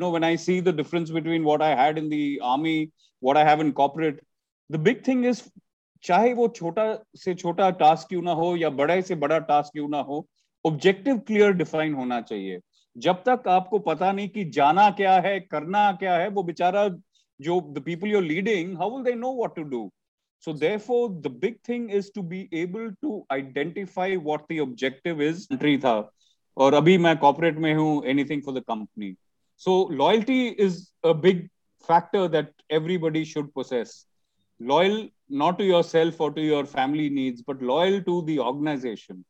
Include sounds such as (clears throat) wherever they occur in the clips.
know, when I see the difference between what I had in the army, what I have in corporate, the big thing is चाहे वो छोटा से छोटा task क्यों ना हो या बड़े से बड़ा टास्क क्यों ना हो ऑब्जेक्टिव क्लियर डिफाइन होना चाहिए जब तक आपको पता नहीं कि जाना क्या है करना क्या है वो बेचारा जो the people you're leading how will they know what to do so therefore the big thing is to be able to identify what the objective is tha aur abhi main corporate mein hu anything for the company so loyalty is a big factor that everybody should possess. Loyal not to yourself or to your family needs but loyal to the organization.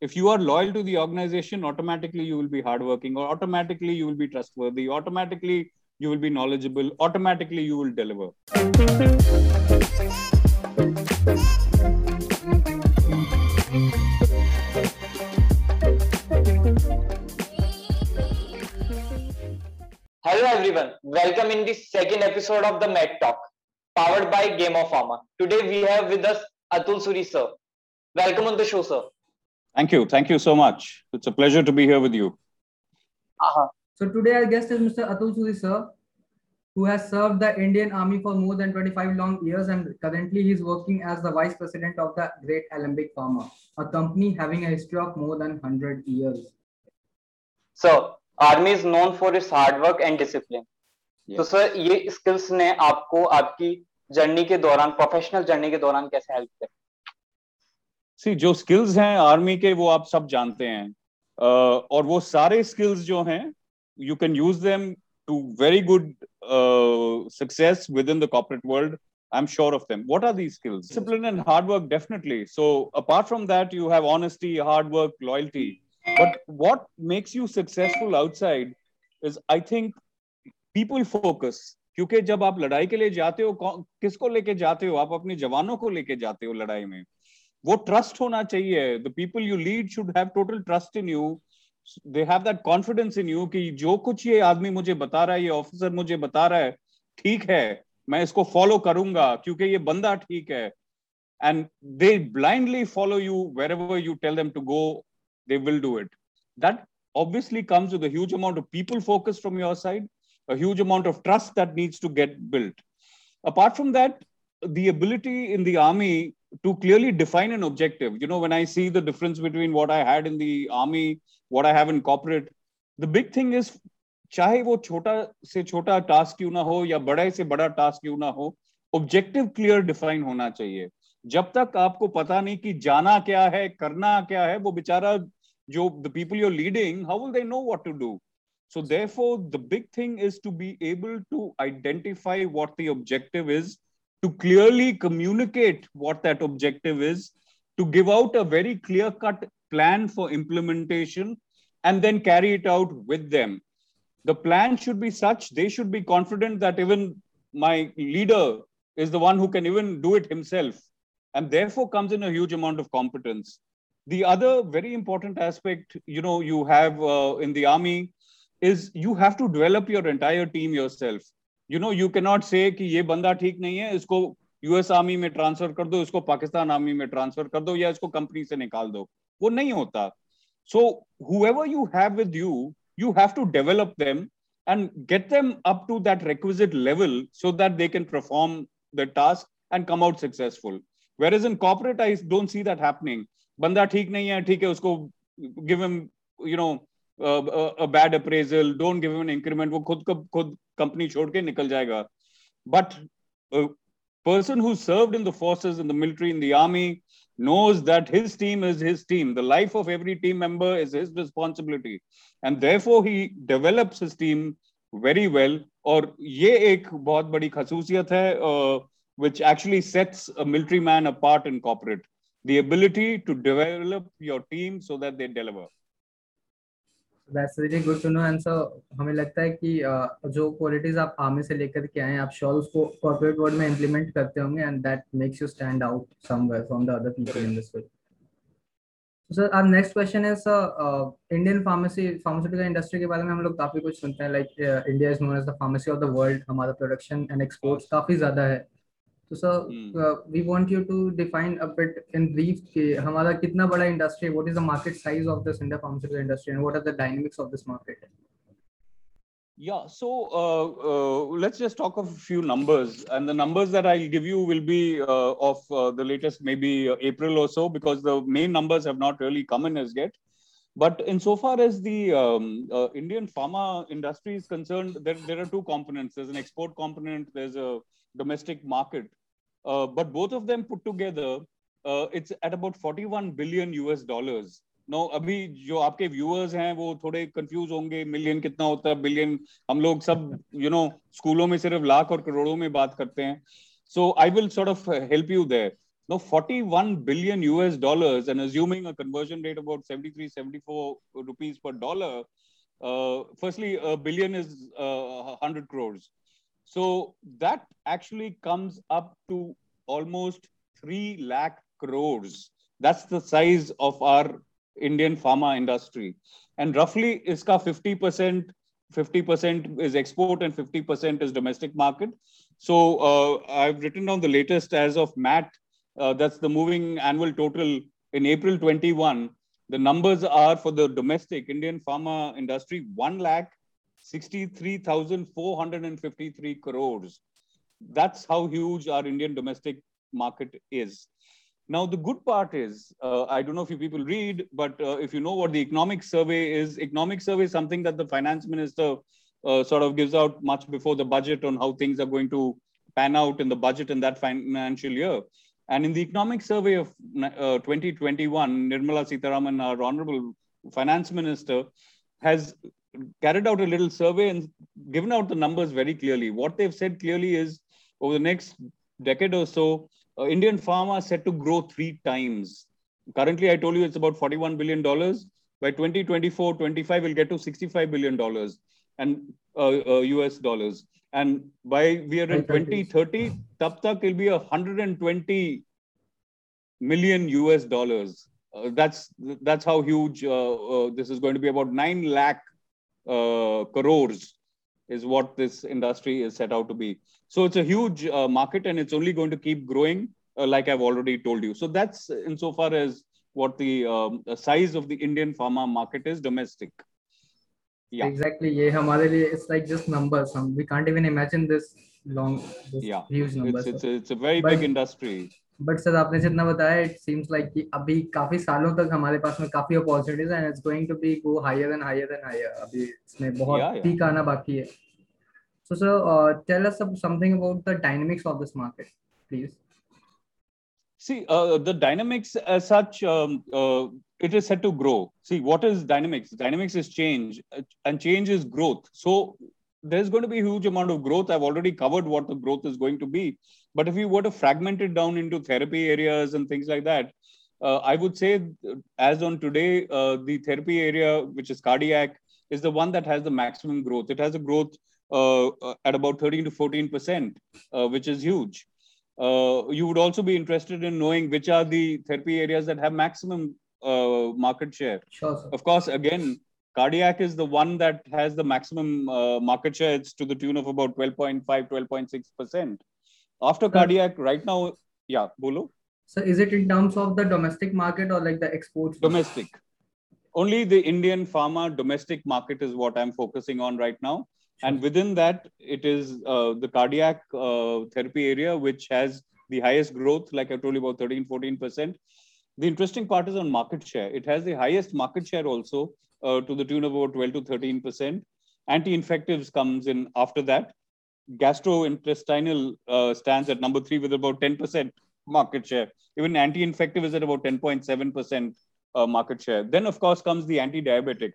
If you are loyal to the organization automatically you will be hardworking or automatically you will be trustworthy automatically you will be knowledgeable automatically you will deliver Hello everyone, welcome in the second episode of the Med Talk, powered by Game of Pharma. Today we have with us Atul Suri sir. Welcome on the show, sir. Thank you. Thank you so much. It's a pleasure to be here with you. Uh-huh. So today our guest is Mr. Atul Suri sir, who has served the Indian Army for more than 25 long years and currently he is working as the Vice President of the Great Alembic Pharma, a company having a history of more than 100 years. So, Army is known for its hard work and discipline. Yes. तो sir ये skills ने आपको आपकी journey के दौरान professional journey के दौरान कैसे हेल्प किया सी जो स्किल्स हैं आर्मी के वो आप सब जानते हैं uh, और वो सारे स्किल्स जो हैं you can use them to very good success within the corporate world I'm sure of them. What are these skills? Discipline and hard work, definitely. So, apart from that, you have honesty, hard work, loyalty. But what makes you successful outside is, I think, people focus. क्योंकि जब आप लड़ाई के लिए जाते हो किसको लेके जाते हो? आप अपने जवानों को लेके जाते हो लड़ाई में। वो ट्रस्ट होना चाहिए। The people you lead should have total trust in you they have that confidence in you कि जो कुछ ये आदमी मुझे बता रहा है ये ऑफिसर मुझे बता रहा है ठीक है। मैं इसको फॉलो करूँगा क्योंकि ये बंदा ठीक है। And they blindly follow you wherever you tell them to go they will do it that obviously comes with a huge amount of people focus from your side, a huge amount of trust that needs to get built. Apart from that, the ability in the army to clearly define an objective. You know, when I see the difference between what I had in the army, what I have in corporate, the big thing is चाहे वो छोटा से छोटा task क्यों ना हो या बड़े से बड़ा टास्क क्यों ना हो ऑब्जेक्टिव क्लियर डिफाइन होना चाहिए जब तक आपको पता नहीं कि जाना क्या है करना क्या है वो बेचारा the people you're leading how will they know what to do? So therefore the big thing is to be able to identify what the objective is to clearly communicate what that objective is to give out a very clear cut plan for implementation and then carry it out with them. The plan should be such they should be confident that even my leader is the one who can even do it himself and therefore comes in a huge amount of competence. The other very important aspect, you know, you have uh, in the army is you have to develop your entire team yourself you know you cannot say कि ये बंदा ठीक नहीं है इसको US army में transfer कर दो इसको पाकिस्तान आर्मी में ट्रांसफर कर दो या इसको कंपनी से निकाल दो वो नहीं होता सो whoever you have with you you have to develop them and get them up to that requisite level so that they can perform the task and come out successful whereas in corporate i don't see that happening Hai theek hai usko give him you know uh, a, a bad appraisal don't give him an increment wo khud khud company chhod ke nikal jayega but a person who served in the forces in the military in the army knows that his team is his team the life of every team member is his responsibility and therefore he develops his team very well और ये एक बहुत बड़ी खसूसियत है uh, which actually sets a military man apart in corporate the ability to develop your team so that they deliver. That's really good to know and so हमें लगता है कि जो क्वालिटीज आप आर्मी से लेकर के आए आप श्योर उसको कॉर्पोरेट वर्ल्ड में इंप्लीमेंट करते होंगे and that makes you stand out somewhere from the other people in this field sir our next question is Indian pharmacy pharmaceutical industry के बारे में हम लोग काफ़ी कुछ सुनते हैं like India is known as the pharmacy of the world हमारा प्रोडक्शन एंड एक्सपोर्ट्स काफ़ी ज़्यादा है। तो sir we want you to define a bit in brief कि हमारा कितना बड़ा industry what is the market size of this India pharmaceutical industry and what are the dynamics of this market Yeah, so uh, uh, let's just talk of a few numbers. And the numbers that I'll give you will be uh, of uh, the latest, maybe uh, April or so, because the main numbers have not really come in as yet. But insofar as the um, uh, Indian pharma industry is concerned, there, there are two components. There's an export component, there's a domestic market. but both of them put together, it's at about 41 billion US dollars. No अभी जो आपके viewers हैं वो थोड़े confuse होंगे million कितना होता है बिलियन हम लोग सब यू नो स्कूलों में सिर्फ लाख और करोड़ों में बात करते हैं so I will sort of help you there no 41 billion us dollars and assuming a conversion rate about 73 74 rupees per dollar uh, firstly a billion is uh, 100 crores so that actually comes up to almost 3 lakh crores that's the size of our Indian pharma industry. And roughly iska 50%, 50% is export and 50% is domestic market. So uh, I've written down the latest as of MAT. Uh, that's the moving annual total in April 21. The numbers are for the domestic Indian pharma industry 1 lakh 63,453 crores. That's how huge our Indian domestic market is. Now, the good part is, uh, I don't know if you people read, but uh, if you know what the economic survey is, economic survey is something that the finance minister uh, sort of gives out much before the budget on how things are going to pan out in the budget in that financial year. And in the economic survey of uh, 2021, Nirmala Sitharaman, our honorable finance minister, has carried out a little survey and given out the numbers very clearly. What they've said clearly is over the next decade or so, uh, Indian pharma set to grow three times. Currently, I told you it's about $41 billion. By 2024, 25 will get to $65 billion and uh, uh, US dollars. And by we are in 2030, tab tak will be 120 million US dollars. Uh, that's that's how huge uh, uh, this is going to be. About nine lakh crores is what this industry is set out to be. So it's a huge uh, market and it's only going to keep growing, uh, like I've already told you. So that's insofar as what the, um, the size of the Indian pharma market is domestic. Yeah. Exactly. ये हमारे लिए it's like just numbers. Um, we can't even imagine this long, this yeah. huge numbers. It's, it's, a, it's a very but, big industry. But sir आपने जितना बताया it seems like कि अभी काफ़ी सालों तक हमारे पास में काफ़ी अपॉर्चुनिटीज़ हैं it's going to be go higher and higher and higher अभी इसमें बहुत पीक आना बाकी है So, sir, uh, tell us something about the dynamics of this market, please. See, uh, the dynamics as such, um, uh, it is set to grow. See, what is dynamics? Dynamics is change, uh, and change is growth. So, there's going to be a huge amount of growth. I've already covered what the growth is going to be. But if you were to fragment it down into therapy areas and things like that, uh, I would say, as on today, uh, the therapy area, which is cardiac, is the one that has the maximum growth. It has a growth uh, uh, at about 13 to 14 percent, uh, which is huge. you would also be interested in knowing which are the therapy areas that have maximum market share. Sure, sir. Of course, again, cardiac is the one that has the maximum uh, market share it's to the tune of about 12.5 12.6 percent after cardiac right now yeah bolo so is it in terms of the domestic market or like the exports domestic only the indian pharma domestic market is what i'm focusing on right now and within that, it is uh, the cardiac uh, therapy area, which has the highest growth, like I told you about 13, 14%. The interesting part is on market share. It has the highest market share also uh, to the tune of about 12 to 13%. Anti-infectives comes in after that. Gastrointestinal uh, stands at number three with about 10% market share. Even anti-infective is at about 10.7% uh, market share. Then, of course, comes the anti-diabetic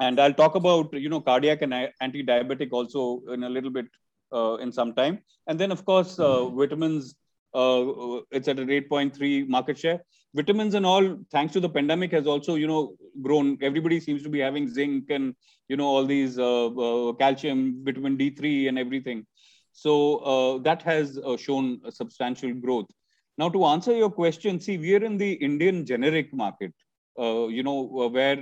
and I'll talk about you know cardiac and anti-diabetic also in a little bit uh, in some time. And then of course uh, vitamins, uh, it's at an 8.3 market share. Vitamins and all, thanks to the pandemic, has also you know grown. Everybody seems to be having zinc and you know all these uh, uh, calcium, vitamin D3, and everything. So uh, that has shown a substantial growth. Now to answer your question, see, we are in the Indian generic market. you know where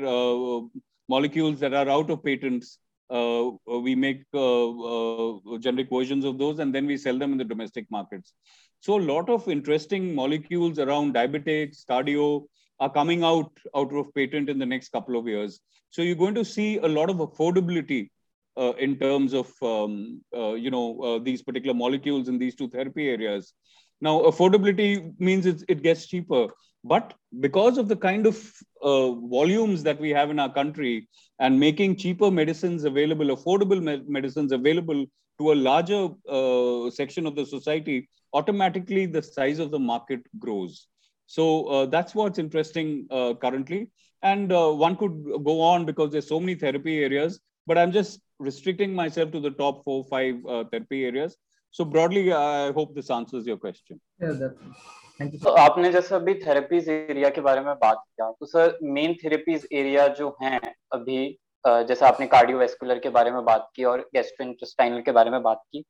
molecules that are out of patents, uh, we make uh, uh, generic versions of those and then we sell them in the domestic markets. So a lot of interesting molecules around diabetics, cardio are coming out out of patent in the next couple of years. So you're going to see a lot of affordability uh, in terms of um, uh, you know uh, these particular molecules in these two therapy areas. Now, affordability means it gets cheaper, but because of the kind of uh, volumes that we have in our country and making cheaper medicines available affordable me- medicines available to a larger uh, section of the society automatically the size of the market grows. So uh, that's what's interesting uh, currently. And uh, one could go on because there's so many therapy areas but i'm just restricting myself to the top four five uh, therapy areas. So broadly i hope this answers your question. Yeah definitely. तो आपने जैसे अभी therapies area के बारे में बात किया तो सर मेन थेरेपीज एरिया जो हैं अभी जैसे आपने कार्डियोवेस्कुलर के बारे में बात की और गैस्ट्रोइंटेस्टाइनल के बारे में बात की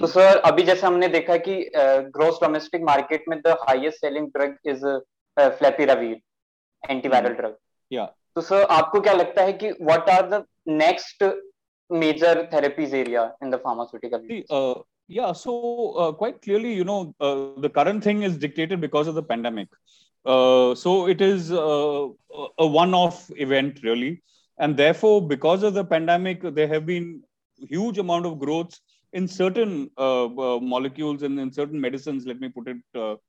तो सर अभी जैसे हमने देखा कि ग्रोस डोमेस्टिक मार्केट में the highest selling drug is favipiravir antiviral drug या तो सर आपको क्या लगता है कि what are the next major therapies area in the pharmaceutical Yeah, so uh, quite clearly, you know, uh, the current thing is dictated because of the pandemic. Uh, so it is uh, a one-off event, really, and therefore, because of the pandemic, there have been huge amount of growth in certain uh, uh, molecules and in certain medicines. Let me put it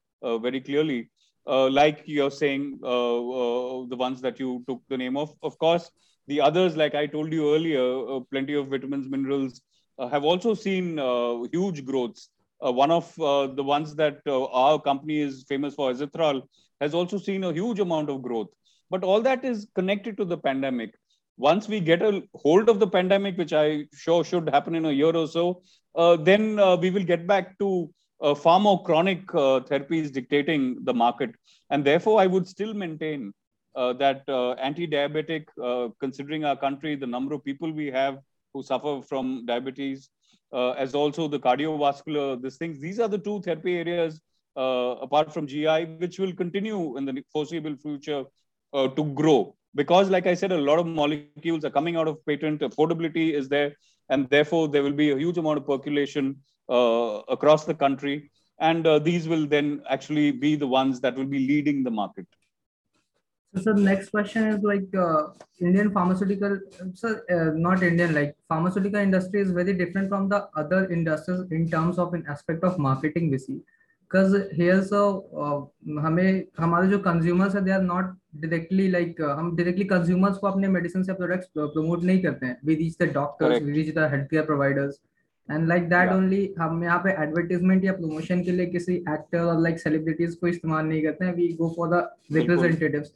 very clearly, like you're saying, the ones that you took the name of. Of course, the others, like I told you earlier, plenty of vitamins, minerals have also seen uh, huge growths. Uh, one of the ones that our company is famous for, Azithral, has also seen a huge amount of growth. But all that is connected to the pandemic. Once we get a hold of the pandemic, which I sure should happen in a year or so, then we will get back to uh, far more chronic uh, therapies dictating the market. And therefore, I would still maintain uh, that anti diabetic, considering our country, the number of people we have who suffer from diabetes, uh, as also the cardiovascular, these things. These are the two therapy areas, uh, apart from GI, which will continue in the foreseeable future uh, to grow. Because, like I said, a lot of molecules are coming out of patent, affordability is there, and therefore there will be a huge amount of percolation across the country. And uh, these will then actually be the ones that will be leading the market. So, the next question is like uh, Indian pharmaceutical, so uh, not Indian, like pharmaceutical industry is very different from the other industries in terms of an aspect of marketing we see. Because here's a, uh, हमें हमारे जो consumers है they are not directly like uh, हम directly consumers को अपने medicine से products promote नहीं करते हैं. We reach the doctors, Correct. we reach the healthcare providers. And like that only हम यहाँ पे एडवर्टीजमेंट या प्रमोशन के लिए किसी एक्टर और लाइक सेलिब्रिटीज को इस्तेमाल नहीं करते हैं we go for the representatives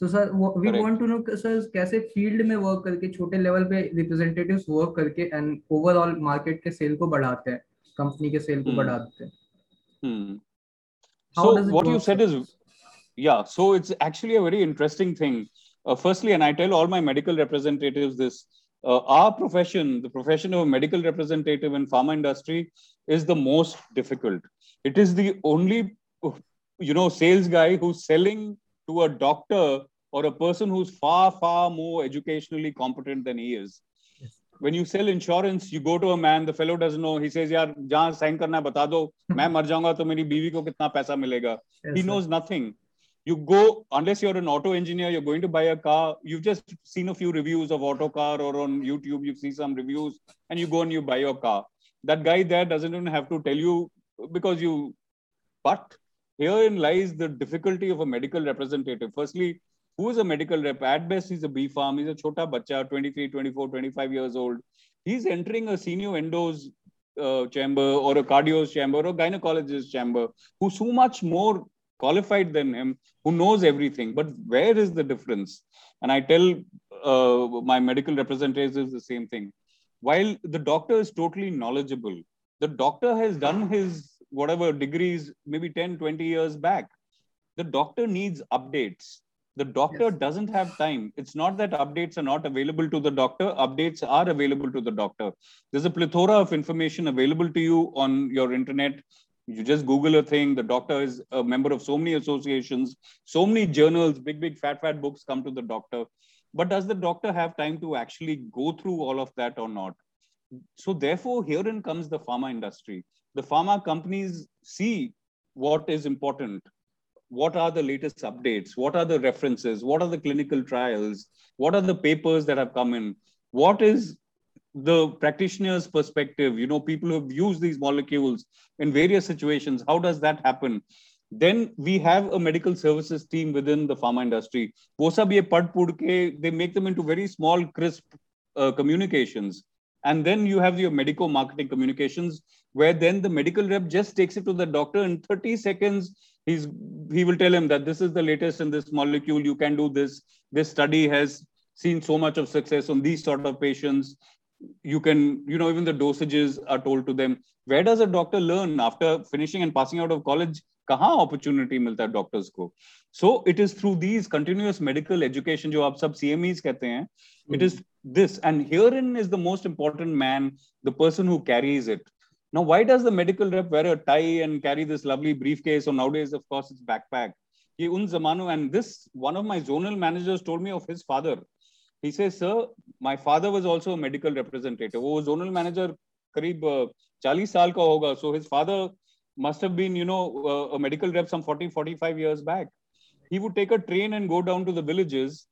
तो sir we want to know sir कैसे फ़ील्ड में वर्क करके छोटे लेवल पे रिप्रेजेंटेटिव्स वर्क करके एंड ओवरऑल मार्केट के सेल को बढ़ाते हैं कंपनी के सेल को hmm. बढ़ाते हैं। How what you said is या so it's actually a very interesting thing firstly and I tell all my medical representatives this Uh, our profession, the profession of a medical representative in pharma industry, is the most difficult. It is the only, you know, sales guy to a doctor or a person who's far, far more educationally competent than he is. Yes. When you sell insurance, you go to a man, the fellow doesn't know. He says, yaar, jahan sign karna bata do, main mar jaunga to meri biwi ko kitna paisa milega. Yes, he knows nothing. You go, unless you're an auto engineer, you're going to buy a car, you've just seen a few reviews of Autocar or on YouTube, you see some reviews and you go and you buy your car. That guy there doesn't even have to tell you because you, but herein lies the difficulty of a medical representative. Firstly, who is a medical rep? At best, he's a B Pharm. He's a chota bacha, 23, 24, 25 years old. He's entering a senior endos uh, chamber or a cardio chamber or a gynecologist chamber who's so much more qualified than him, who knows everything. But where is the difference? And I tell uh, my medical representatives the same thing. While the doctor is totally knowledgeable, the doctor has done his whatever degrees maybe 10, 20 years back. The doctor needs updates the doctor yes. doesn't have time. It's not that updates are not available to the doctor, updates are available to the doctor. There's a plethora of information available to you on your internet. You just Google a thing. The doctor is a member of so many associations, so many journals, big, big, fat, fat books come to the doctor. But does the doctor have time to actually go through all of that or not? So, therefore, herein comes the pharma industry. The pharma companies see what is important what are the latest updates what are the references what are the clinical trials what are the papers that have come in what is the practitioner's perspective, you know, people who have used these molecules in various situations, how does that happen? Then we have a medical services team within the pharma industry. They make them into very small, crisp uh, communications. And then you have your medical marketing communications, where then the medical rep just takes it to the doctor in 30 seconds. He's he will tell him that this is the latest in this molecule. You can do this. This study has seen so much of success on these sort of patients you can you know even the dosages are told to them where does a doctor learn after finishing and passing out of college kahan opportunity milta doctors ko so it is through these continuous medical education jo aap sab cmes kehte hain mm-hmm. it is this and herein is the most important man the person who carries it now why does the medical rep wear a tie and carry this lovely briefcase or nowadays of course it's backpack ye un zamano and this one of my zonal managers told me of his father he says sir my father was also a medical representative वो zonal manager करीब चालीस साल का होगा so his father must have been you know a medical rep some 40 45 years back he would take a train and go down to the villages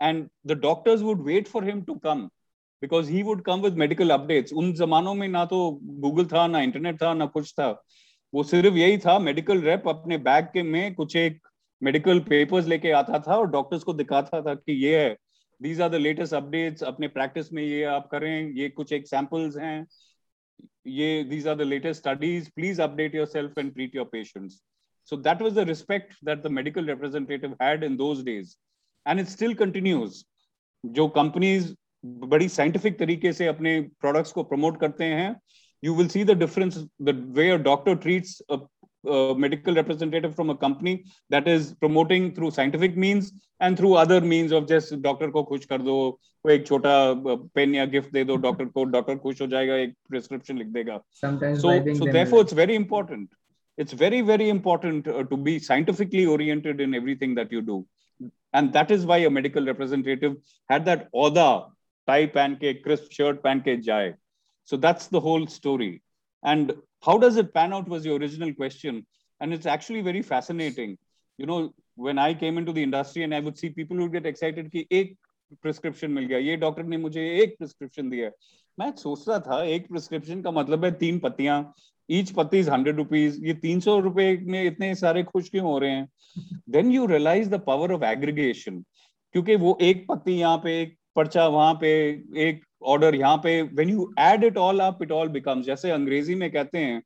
and the doctors would wait for him to come because he would come with medical updates उन जमानों में ना तो Google था, ना internet था, ना कुछ था। वो सिर्फ़ यही था मेडिकल रेप अपने बैग के में कुछ एक मेडिकल पेपर्स लेके आता था और डॉक्टर्स को दिखाता था कि ये है। These are the latest updates अपने प्रैक्टिस में ये आप करें, ये कुछ एक सैम्पल्स हैं। ये these are the latest studies please update yourself and treat your patients so that was the respect that the medical representative had in those days and it still continues जो कंपनीज़ बड़ी scientific तरीके से अपने products को promote करते हैं। You will see the difference the way doctor treats medical representative from a company that is promoting through scientific means and through other means of just doctor को खुश कर दो एक छोटा पेन या गिफ्ट दे दो डॉक्टर को डॉक्टर खुश हो जाएगा एक प्रिस्क्रिप्शन लिख देगा। So so therefore it's very important it's very very important to be scientifically oriented in everything that you do and that is why a medical representative had that aura tie pancake crisp shirt pancake jai so that's the whole story and how does it pan out was the original question. And it's actually very fascinating. You know, when I came into the industry and I would see people who get excited कि एक prescription मिल गया ये doctor ने मुझे एक prescription दिया मैं सोच रहा था एक प्रिस्क्रिप्शन का मतलब है तीन पत्तियां ईच पत्ती इज हंड्रेड रुपीज ये तीन सौ रुपए में इतने सारे खुश क्यों हो रहे हैं then you realize the power of aggregation क्योंकि वो एक पत्ती यहाँ पे एक पर्चा वहाँ पे, एक ऑर्डर यहाँ पे when you add it all up it all becomes जैसे अंग्रेज़ी में कहते हैं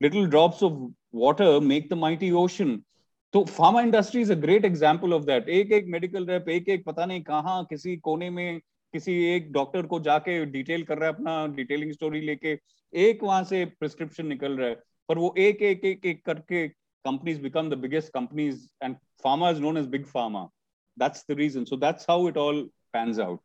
little drops of water make the mighty ocean तो pharma industry is a great example of that एक एक मेडिकल रेप एक एक पता नहीं कहाँ, किसी कोने में, किसी एक डॉक्टर को जाके डिटेल कर रहा है अपना डिटेलिंग स्टोरी लेके, एक वहाँ से प्रिस्क्रिप्शन निकल रहा है। पर वो एक एक एक एक करके companies become the biggest companies and pharma is known as big pharma. That's the reason. So that's how it all pans out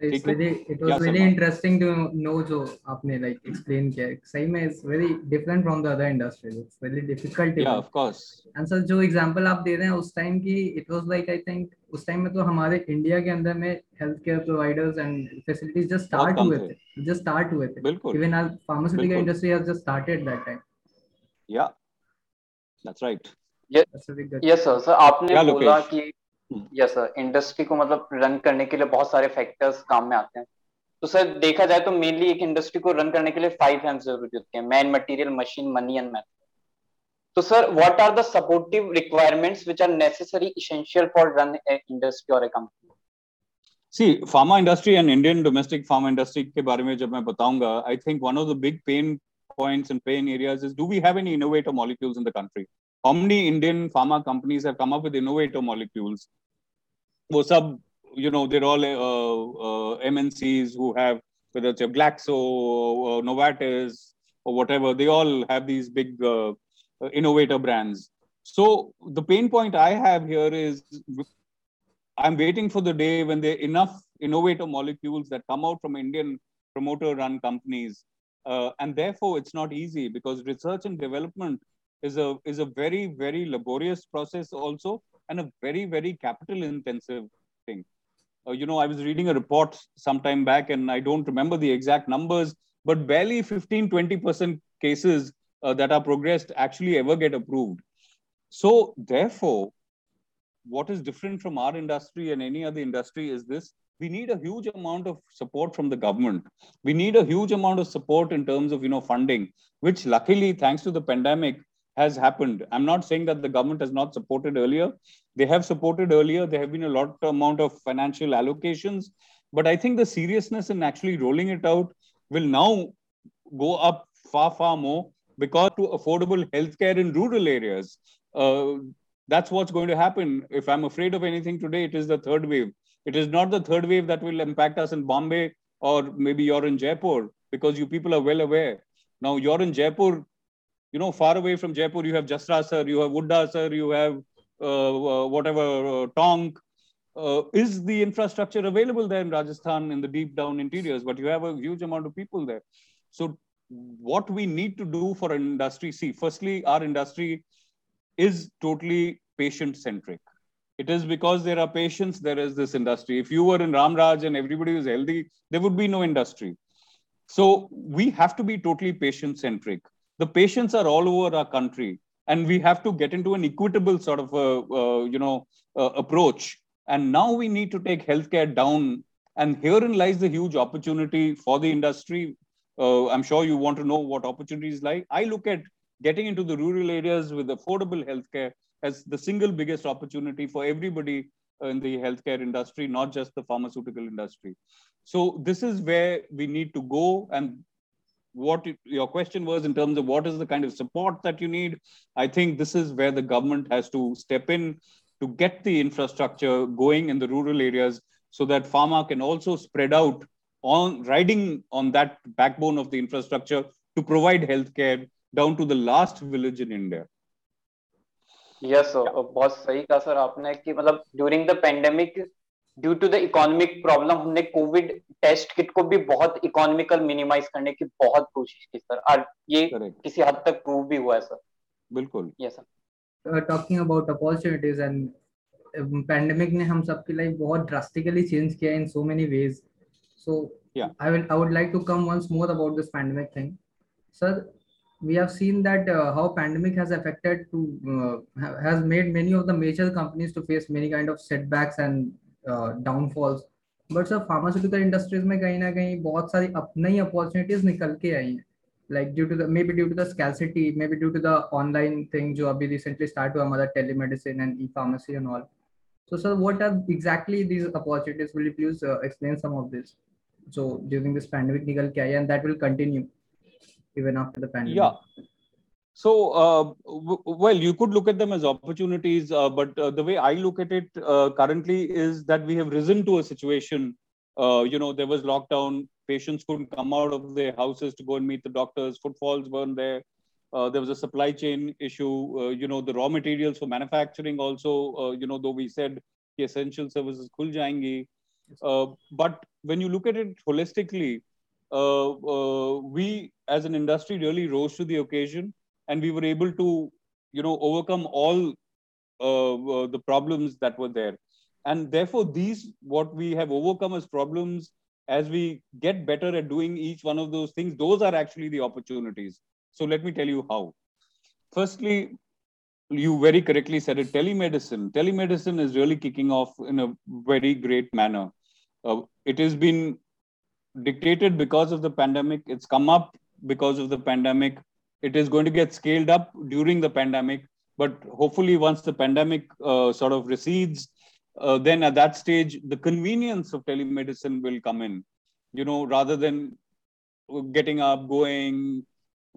it's very it was very interesting to know जो आपने like explain किया सही में it's very different from the other industries it's very difficult to yeah of course and sir जो example आप दे रहे हैं उस time की it was like I think उस time में तो हमारे इंडिया के अंदर में healthcare providers and facilities just start हुए थे just start हुए थे बिल्कुल even our pharmaceutical industry has just started that time yeah that's right yes yes sir sir आपने बोला कि यस सर इंडस्ट्री को मतलब रन करने के लिए बहुत सारे फैक्टर्स काम में आते हैं। तो सर देखा जाए तो मेनली एक इंडस्ट्री को रन करने के लिए फाइव हैंड्स ज़रूरी होते हैं। Man material machine money and math तो sir what are the supportive requirements which are necessary essential for run a industry और a company see pharma industry and Indian domestic pharma industry के बारे में जब मैं बताऊँगा I think one of the big pain points and pain areas is, do we have any innovator molecules in the country? how many indian pharma companies have come up with innovator molecules वो सब you know they're all uh, uh, MNCs who have whether it's a Glaxo or Novartis or whatever they all have these big uh, innovator brands so the pain point I have here is I'm waiting for the day when there are enough innovator molecules that come out from Indian promoter run companies uh, and therefore it's not easy because research and development is a is a very very laborious process also and a very, very capital intensive thing. Uh, you know, I was reading a report some time back and I don't remember the exact numbers, but barely 15, 20% cases uh, that are progressed actually ever get approved. So, therefore, what is different from our industry and any other industry is this we need a huge amount of support from the government. We need a huge amount of support in terms of you know funding, which luckily, thanks to the pandemic, has happened. I'm not saying that the government has not supported earlier. They have supported earlier. There have been a lot amount of financial allocations, but I think the seriousness in actually rolling it out will now go up far far more because to affordable healthcare in rural areas. Uh, that's what's going to happen. If I'm afraid of anything today, it is the third wave. It is not the third wave that will impact us in Bombay or maybe you're in Jaipur because you people are well aware. Now you're in Jaipur, you know, far away from Jaipur, you have Jasra sir, you have Wooda sir, you have uh, whatever uh, Tonk. Uh, is the infrastructure available there in Rajasthan in the deep down interiors? But you have a huge amount of people there. So what we need to do for industry, see, firstly, our industry is totally patient centric. It is because there are patients, there is this industry. If you were in Ramraj and everybody was healthy, there would be no industry. So we have to be totally patient centric. The patients are all over our country, and we have to get into an equitable sort of a, uh, you know uh, approach. And now we need to take healthcare down. And herein lies the huge opportunity for the industry. Uh, I'm sure you want to know what opportunities lie. I look at getting into the rural areas with affordable healthcare as the single biggest opportunity for everybody in the healthcare industry, not just the pharmaceutical industry. So this is where we need to go. And what it, your question was in terms of what is the kind of support that you need, I think this is where the government has to step in to get the infrastructure going in the rural areas so that pharma can also spread out on riding on that backbone of the infrastructure to provide healthcare down to the last village in India. Yes yes, yeah. बहुत सही कहा sir आपने कि मतलब during the pandemic due to the economic problem हमने Covid test kit को भी बहुत इकोनॉमिकल मिनिमाइज करने की बहुत कोशिश की सर और ये Correct. किसी हद तक प्रूव भी हुआ है सर बिल्कुल। Yes sir talking about opportunities and pandemic ने हम सबकी लाइफ बहुत ड्रास्टिकली चेंज किया in so many ways so I will I would like to come once more about this pandemic thing sir we have seen that uh, how pandemic has affected to uh, has made many of the major companies to face many kind of setbacks and downfalls but sir pharmaceutical industries में कहीं ना कहीं बहुत सारी नई opportunities निकल के आई हैं। Like due to the maybe due to the scarcity maybe due to the online thing जो अभी रिसेंटली स्टार्ट हुआ हमारा telemedicine and e pharmacy and all so sir what are exactly these opportunities will you please explain some of this so during this pandemic निकल के आई and that will continue even after the pandemic So, uh, w- well, you could look at them as opportunities, uh, but uh, the way I look at it uh, currently is that we have risen to a situation. Uh, you know, there was lockdown, patients couldn't come out of their houses to go and meet the doctors, footfalls weren't there. Uh, there was a supply chain issue. you know, the raw materials for manufacturing also, you know, though we said the essential services khul jayengi. but when you look at it holistically, uh, uh, we as an industry really rose to the occasion and we were able to you know overcome all uh, the problems that were there. And therefore these what we have overcome as problems as we get better at doing each one of those things those are actually the opportunities. So let me tell you how. Firstly you very correctly said it telemedicine. Telemedicine is really kicking off in a very great manner. Uh, it has been dictated because of the pandemic. It's come up because of the pandemic. It is going to get scaled up during the pandemic. But hopefully, once the pandemic uh, sort of recedes, uh, then at that stage, the convenience of telemedicine will come in. You know, rather than getting up, going,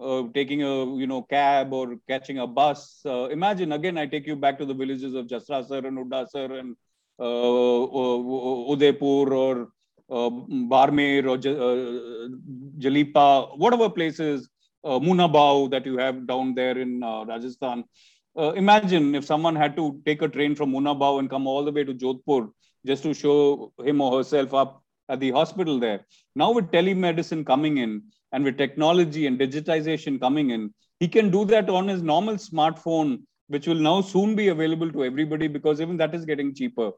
uh, taking a you know cab or catching a bus. Uh, imagine again, I take you back to the villages of Jasra sir and Udda sir and uh, Udaipur or uh, Barmer or uh, Jalipa, whatever places, uh, Munabao that you have down there in uh, Rajasthan. Uh, imagine if someone had to take a train from Munabao and come all the way to Jodhpur just to show him or herself up at the hospital there. Now, with telemedicine coming in and with technology and digitization coming in, he can do that on his normal smartphone, which will now soon be available to everybody because even that is getting cheaper.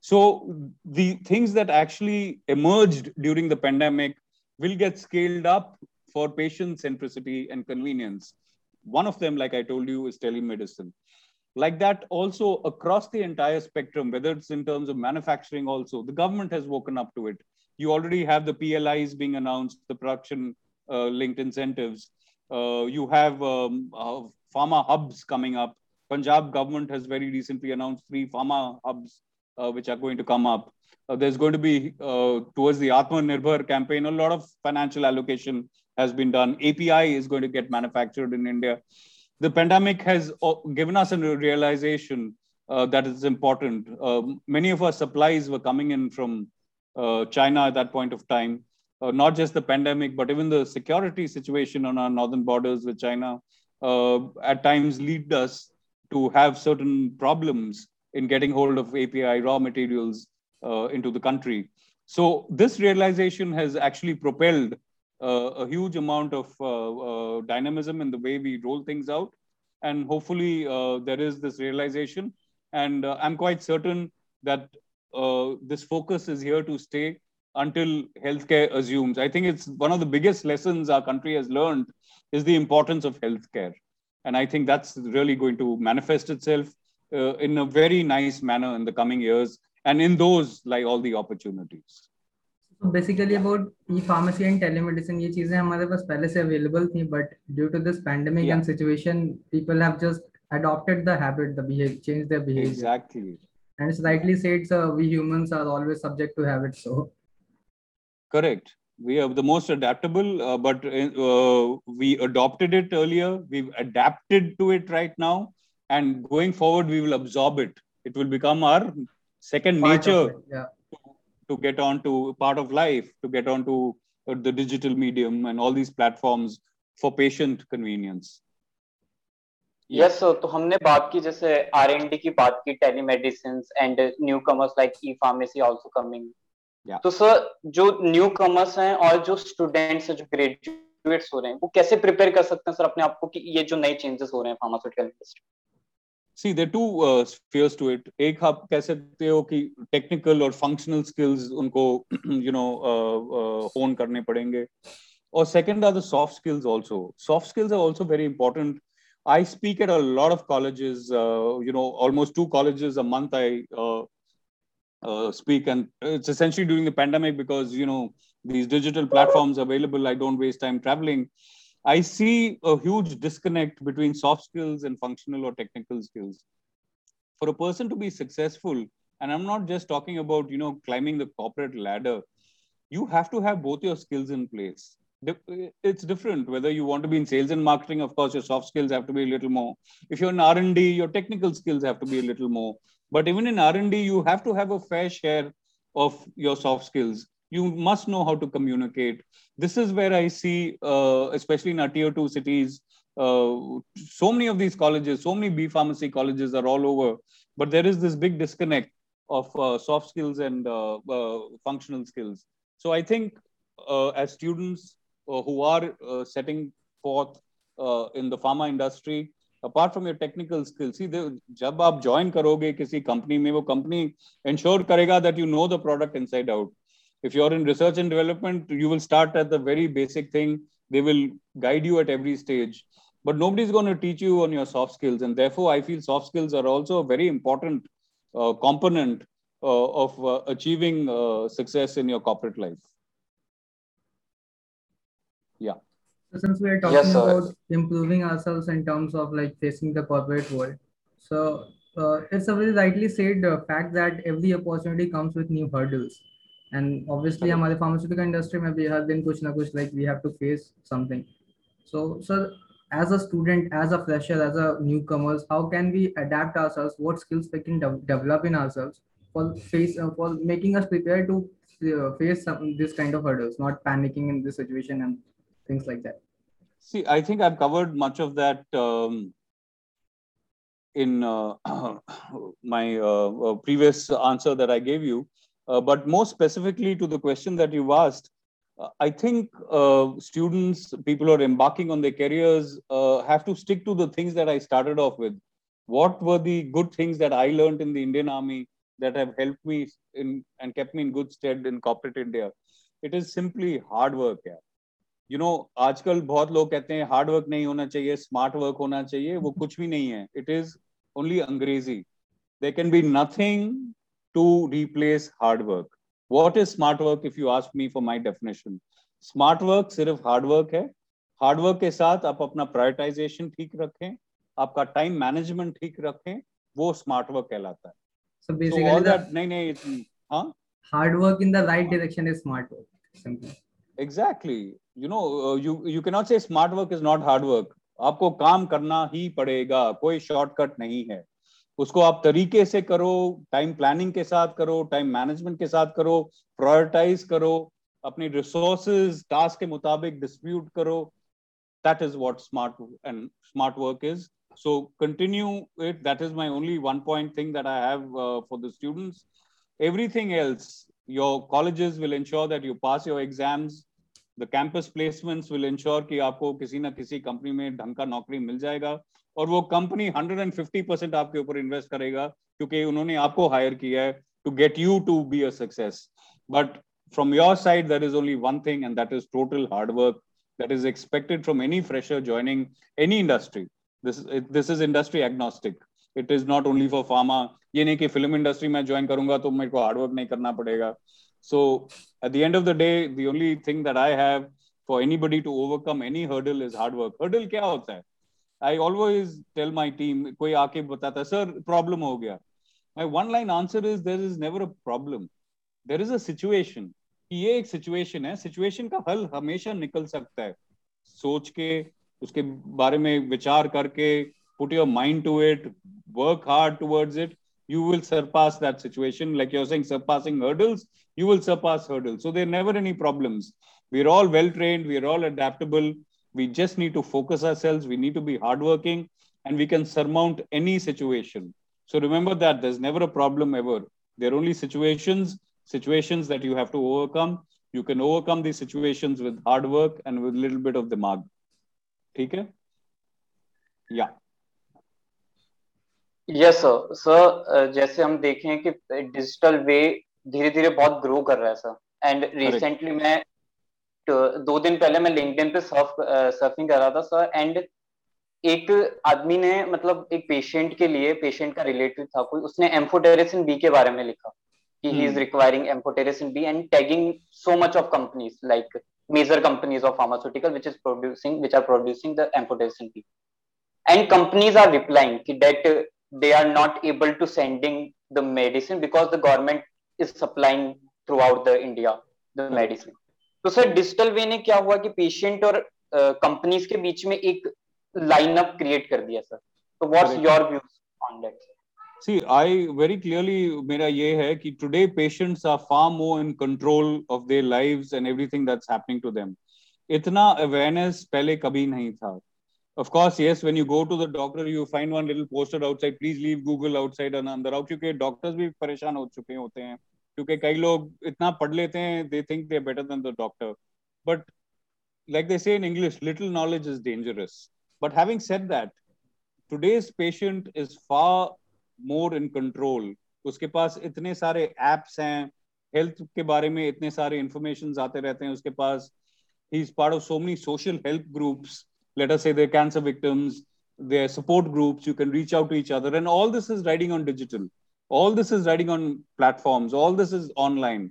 So the things that actually emerged during the pandemic will get scaled up for patient centricity and convenience. One of them, like I told you, is telemedicine. like that also across the entire spectrum whether it's in terms of manufacturing also the government has woken up to it you already have the plis being announced the production uh, linked incentives uh, you have um, uh, pharma hubs coming up punjab government has very recently announced three pharma hubs uh, which are going to come up uh, there's going to be uh, towards the atmanirbhar campaign a lot of financial allocation has been done api is going to get manufactured in india the pandemic has uh, given us a realization uh, that is important. Uh, many of our supplies were coming in from uh, China at that point of time. Uh, not just the pandemic, but even the security situation on our northern borders with China uh, at times lead us to have certain problems in getting hold of API raw materials into the country. So this realization has actually propelled a huge amount of uh, uh, dynamism in the way we roll things out. And hopefully, there is this realization. And I'm quite certain that this focus is here to stay until healthcare assumes. I think it's one of the biggest lessons our country has learned is the importance of healthcare. And I think that's really going to manifest itself uh, in a very nice manner in the coming years. And in those lie all the opportunities. Basically about e pharmacy and telemedicine ये चीज़ें हमारे पास पहले से available थी but due to this pandemic and situation people have just adopted the habit the behavior change their behavior exactly and it's rightly said so we humans are always subject to habits so correct we are the most adaptable uh, but uh, we adopted it earlier we've adapted to it right now and going forward we will absorb it it will become our second Part nature yeah to get on to part of life, to get on to uh, the digital medium and all these platforms for patient convenience. Yes yes, तो हमने बात की जैसे are N D की बात की telemedicine and newcomers like e pharmacy also coming तो sir जो न्यू कमर्स हैं और जो स्टूडेंट्स हैं जो ग्रेजुएट्स हो रहे हैं वो कैसे प्रिपेयर कर सकते हैं सर अपने आप को कि ये जो नए चेंजेस हो रहे हैं pharmaceutical industry see there are two uh, spheres to it. ek aap keh sakte ho ki technical or functional skills unko (clears throat) you know uh, uh, hone karne padenge or second are the soft skills also. Soft skills are also very important. I speak at a lot of colleges uh, you know almost two colleges a month i uh, uh, speak and it's essentially during the pandemic because you know these digital platforms available i don't waste time traveling. I see a huge disconnect between soft skills and functional or technical skills. For a person to be successful, and I'm not just talking about, you know, climbing the corporate ladder, you have to have both your skills in place. It's different whether you want to be in sales and marketing. Of course, your soft skills have to be a little more. If you're in R&D, your technical skills have to be a little more. But even in R&D, you have to have a fair share of your soft skills you must know how to communicate this is where i see uh, especially in our tier 2 cities uh, so many of these colleges so many b pharmacy colleges are all over but there is this big disconnect of uh, soft skills and uh, uh, functional skills so i think uh, as students who are setting forth in the pharma industry apart from your technical skills see the, जब आप join करोगे किसी company में वो company ensure करेगा that you know the product inside out if you're in research and development you will start at the very basic thing. They will guide you at every stage. But nobody's going to teach you on your soft skills. And therefore i feel soft skills are also a very important uh, component uh, of uh, achieving uh, success in your corporate life. Yeah. So since we are talking yes, about improving ourselves in terms of like facing the corporate world so uh, it's a very rightly said uh, fact that every opportunity comes with new hurdles and obviously हमारे pharmaceutical industry में भी हर दिन कुछ ना कुछ like we have to face something so sir as a student as a fresher as a newcomers how can we adapt ourselves what skills we can de develop in ourselves for face uh, for making us prepared to uh, face some, this kind of hurdles not panicking in this situation and things like that see i think i've covered much of that um, in uh, (coughs) my uh, uh, previous answer that i gave you uh, but more specifically to the question that you've asked, uh, I think uh, students, people who are embarking on their careers, uh, have to stick to the things that I started off with. What were the good things that I learned in the Indian Army that have helped me in and kept me in good stead in corporate India? It is simply hard work. Yeah. You know आजकल बहुत लोग कहते हैं hard work नहीं होना चाहिए smart work होना चाहिए वो कुछ भी नहीं है it is only Angrezi. There can be nothing to replace hard work. What is smart work if you ask me for my definition? Smart work सिर्फ़ hard work है हार्ड वर्क के साथ आप अपना प्रायोरिटाइजेशन ठीक रखें आपका टाइम मैनेजमेंट ठीक रखें वो स्मार्ट वर्क कहलाता है So so basically, all the that नहीं नहीं हाँ hard work in the right direction is smart work. Simply. You know you you can not say smart work is not hard work आपको काम करना ही पड़ेगा कोई शॉर्टकट नहीं है उसको आप तरीके से करो टाइम प्लानिंग के साथ करो टाइम मैनेजमेंट के साथ करो प्रायोरिटाइज करो, अपनी रिसोर्सेज टास्क के मुताबिक डिस्प्यूट करो। That is what smart and smart work is so continue it that is my only one point thing that I have for the students everything else your colleges will ensure that you pass your exams the campus placements will ensure कि आपको किसी ना किसी company में ढंग का नौकरी मिल जाएगा। और वो कंपनी 150 परसेंट आपके ऊपर इन्वेस्ट करेगा, क्योंकि उन्होंने आपको हायर किया है to get you to be a success but from your side that is only one thing and that is total hard work that is expected from any fresher joining any industry this is industry agnostic it is not only for pharma ये नहीं कि film industry में join करूँगा तो मेरे को hard work नहीं करना पड़ेगा. So at the end of the day the only thing that I have for anybody to overcome any hurdle is hard work hurdle क्या होता है? i always tell my team कोई आके बताता है सर प्रॉब्लम हो गया my one line answer is there is never a problem there is a situation कि ये एक सिचुएशन है सिचुएशन का हल हमेशा निकल सकता है सोच के उसके बारे में विचार करके put your mind to it work hard towards it you will surpass that situation like you're saying surpassing hurdles you will surpass hurdles so there are never any problems we're all well trained we're all adaptable we just need to focus ourselves we need to be hardworking and we can surmount any situation so remember that there's never a problem ever there are only situations situations that you have to overcome you can overcome these situations with hard work and with a little bit of dimag ठीक है yeah yes sir sir जैसे हम देखें कि digital वे धीरे धीरे बहुत grow कर रहा है सर एंड रिसेंटली मैं दो दिन पहले मैं लिंक्डइन पे सर्फ सर्फिंग कर रहा था सर एंड एक आदमी ने मतलब एक पेशेंट के लिए पेशेंट का रिलेटिव था कोई उसने एम्फोटेरेसिन बी के बारे में लिखा कि he is requiring amphotericin B and tagging so much of companies like major companies of pharmaceutical which is producing which are producing the amphotericin B and companies are replying कि that they are not able to sending the medicine because the government is supplying throughout the India the medicine तो sir digital वे ने क्या हुआ कि patient और companies uh, के बीच में एक लाइनअप क्रिएट कर दिया सर तो what's your views on that see I very clearly मेरा ये है कि today patients are far more in control of their lives and everything that's happening to them इतना अवेयरनेस पहले कभी नहीं था Of course, yes, when you go to the doctor, you find one little poster outside, please leave Google outside and under. Because doctors bhi ho hote hain. क्योंकि कई लोग इतना पढ़ लेते हैं they think they better than the doctor but like they say in English little knowledge is dangerous but having said that today's patient is far more in control उसके पास इतने सारे एप्स हैं हेल्थ के बारे में इतने सारे इंफॉर्मेशन आते रहते हैं उसके पास. He is part of so many social help groups let us say their cancer victims their support groups you can reach out to each other and all this is riding on digital all this is riding on platforms all this is online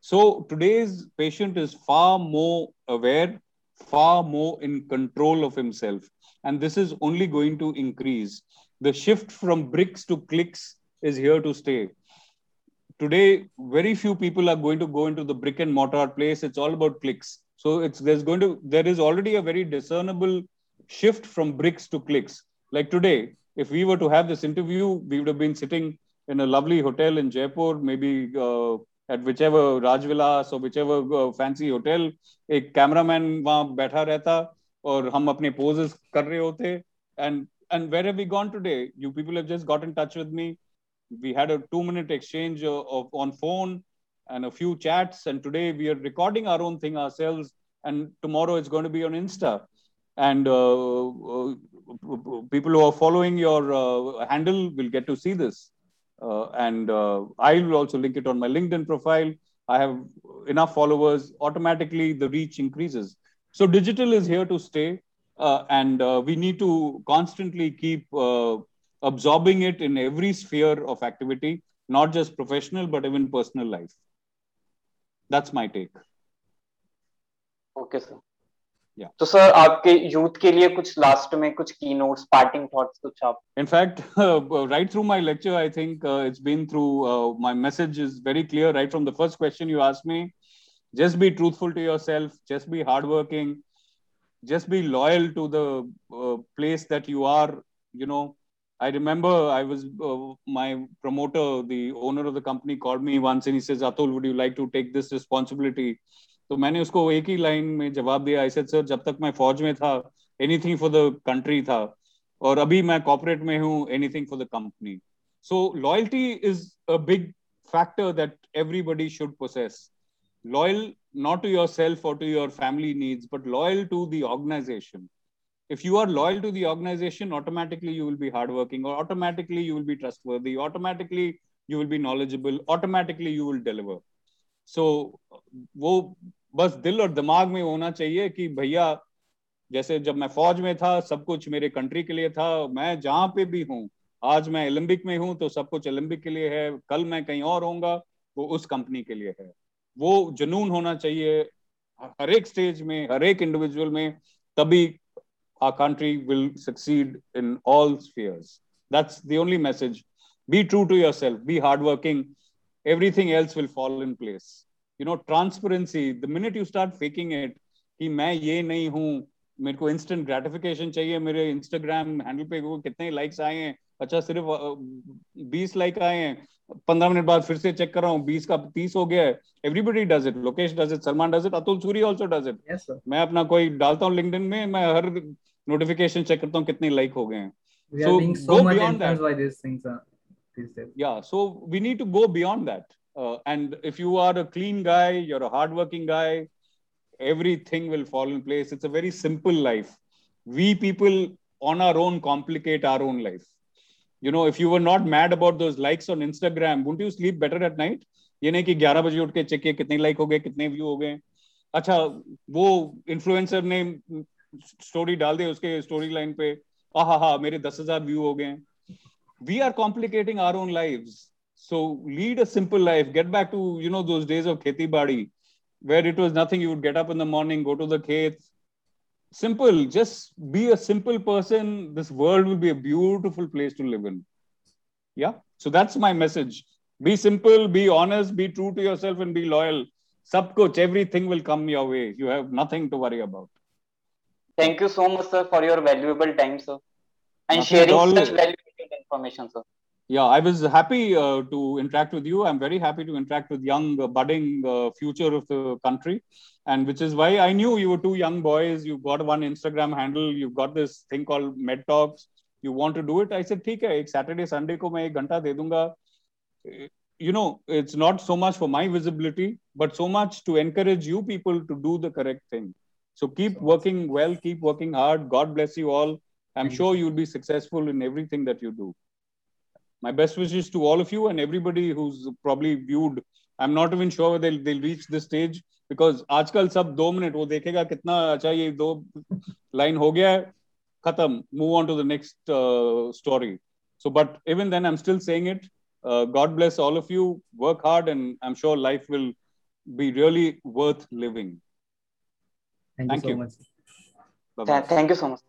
so today's patient is far more aware far more in control of himself and this is only going to increase the shift from bricks to clicks is here to stay. Today, very few people are going to go into the brick and mortar place. It's all about clicks. So it's there's going to there is already a very discernible shift from bricks to clicks. Like today, if we were to have this interview, we would have been sitting in a lovely hotel in Jaipur, maybe uh, at whichever Rajvilas or whichever uh, fancy hotel. एक cameraman वहाँ बैठा रहता और हम अपने poses कर रहे होते and and where have we gone today? You people have just got in touch with me. We had a two minute exchange of, of, on phone and a few chats. And today we are recording our own thing ourselves. And tomorrow it's going to be on Insta. And uh, uh, people who are following your uh, handle will get to see this. and I will also link it on my LinkedIn profile. I have enough followers. Automatically, the reach increases. So digital is here to stay uh, and uh, we need to constantly keep uh, absorbing it in every sphere of activity, not just professional, but even personal life. That's my take. Okay, sir. Yeah. तो sir आपके youth के लिए कुछ last में कुछ की note parting कुछ आप in fact right through my lecture I think it's been through my message is very clear right from the first question you ask me just be truthful to yourself just be hard working just be loyal to the place that you are you know I remember I was uh, my promoter, the owner of the company, called me once and he says, Atul, would you like to take this responsibility? तो मैंने उसको एक ही line में जवाब दिया ऐसे sir जब तक मैं फौज में था एनीथिंग फॉर द कंट्री था और अभी मैं कॉर्पोरेट में हूँ anything for the company so loyalty is a big factor that everybody should possess loyal not to yourself or to your family needs but loyal to the organization if you are loyal to the organization automatically you will be hardworking or automatically you will be trustworthy automatically you will be knowledgeable automatically you will deliver so वो बस दिल और दिमाग में होना चाहिए कि भैया जैसे जब मैं फौज में था सब कुछ मेरे कंट्री के लिए था मैं जहाँ पे भी हूँ आज मैं ओलंपिक में हूँ तो सब कुछ ओलंपिक के लिए है कल मैं कहीं और होऊँगा वो उस कंपनी के लिए है वो जुनून होना चाहिए हर एक स्टेज में हर एक इंडिविजुअल में तभी our country will succeed in all spheres. That's the only message. Be true to yourself, be hardworking. Everything else will fall in place. You know, transparency, the minute you start faking it, कि मैं ये नहीं हूँ मेरे को instant gratification चाहिए मेरे Instagram handle पे कितने लाइक्स आए हैं? अच्छा सिर्फ़ बीस लाइक आए हैं। पंद्रह मिनट बाद फिर से चेक कर रहा हूँ बीस का तीस हो गया है। Everybody does it Lokesh does it Salman does it Atul Suri also does it मैं अपना कोई डालता हूँ लिंक्डइन में मैं हर नोटिफिकेशन चेक करता हूँ कितने लाइक हो गए हैं। So, being so go much beyond influenced that. by these things these days. yeah so we need to go beyond that uh, and if you are a clean guy you're a hardworking guy everything will fall in place it's a very simple life we people on our own complicate our own life you know if you were not mad about those likes on instagram wouldn't you sleep better at night ये नहीं कि 11 बजे उठ के check किए कितने like हो गए कितने व्यू हो गए अच्छा वो इन्फ्लुएंसर ने स्टोरी डाल दी उसके स्टोरी लाइन पे हा हा मेरे दस हजार व्यू हो गए We are complicating our own lives. So lead a simple life. Get back to you know those days of kheti badi where it was nothing. You would get up in the morning go to the khates simple just be a simple person. This world will be a beautiful place to live in. Yeah? So that's my message. Be simple be honest be true to yourself and be loyal. Sab kuch everything will come your way. You have nothing to worry about. Thank you so much, sir, for your valuable time, sir, and Nothing sharing such valuable information, sir. yeah i was happy uh, to interact with you i'm very happy to interact with young uh, budding uh, future of the country and which is why i knew you were two young boys you've got one instagram handle you've got this thing called med talks you want to do it i said ठीक है एक saturday sunday को मैं एक घंटा दे दूंगा you know it's not so much for my visibility but so much to encourage you people to do the correct thing so keep working well keep working hard god bless you all i'm Thank sure you'll be successful in everything that you do my best wishes to all of you and everybody who's probably viewed i'm not even sure they'll they'll reach this stage because आजकल सब दो minute वो देखेगा कितना अच्छा ये दो line हो गया है खत्म move on to the next uh, story so but even then i'm still saying it uh, god bless all of you work hard and i'm sure life will be really worth living Thank, Thank you so you. much. Bye-bye. Th- thank you so much.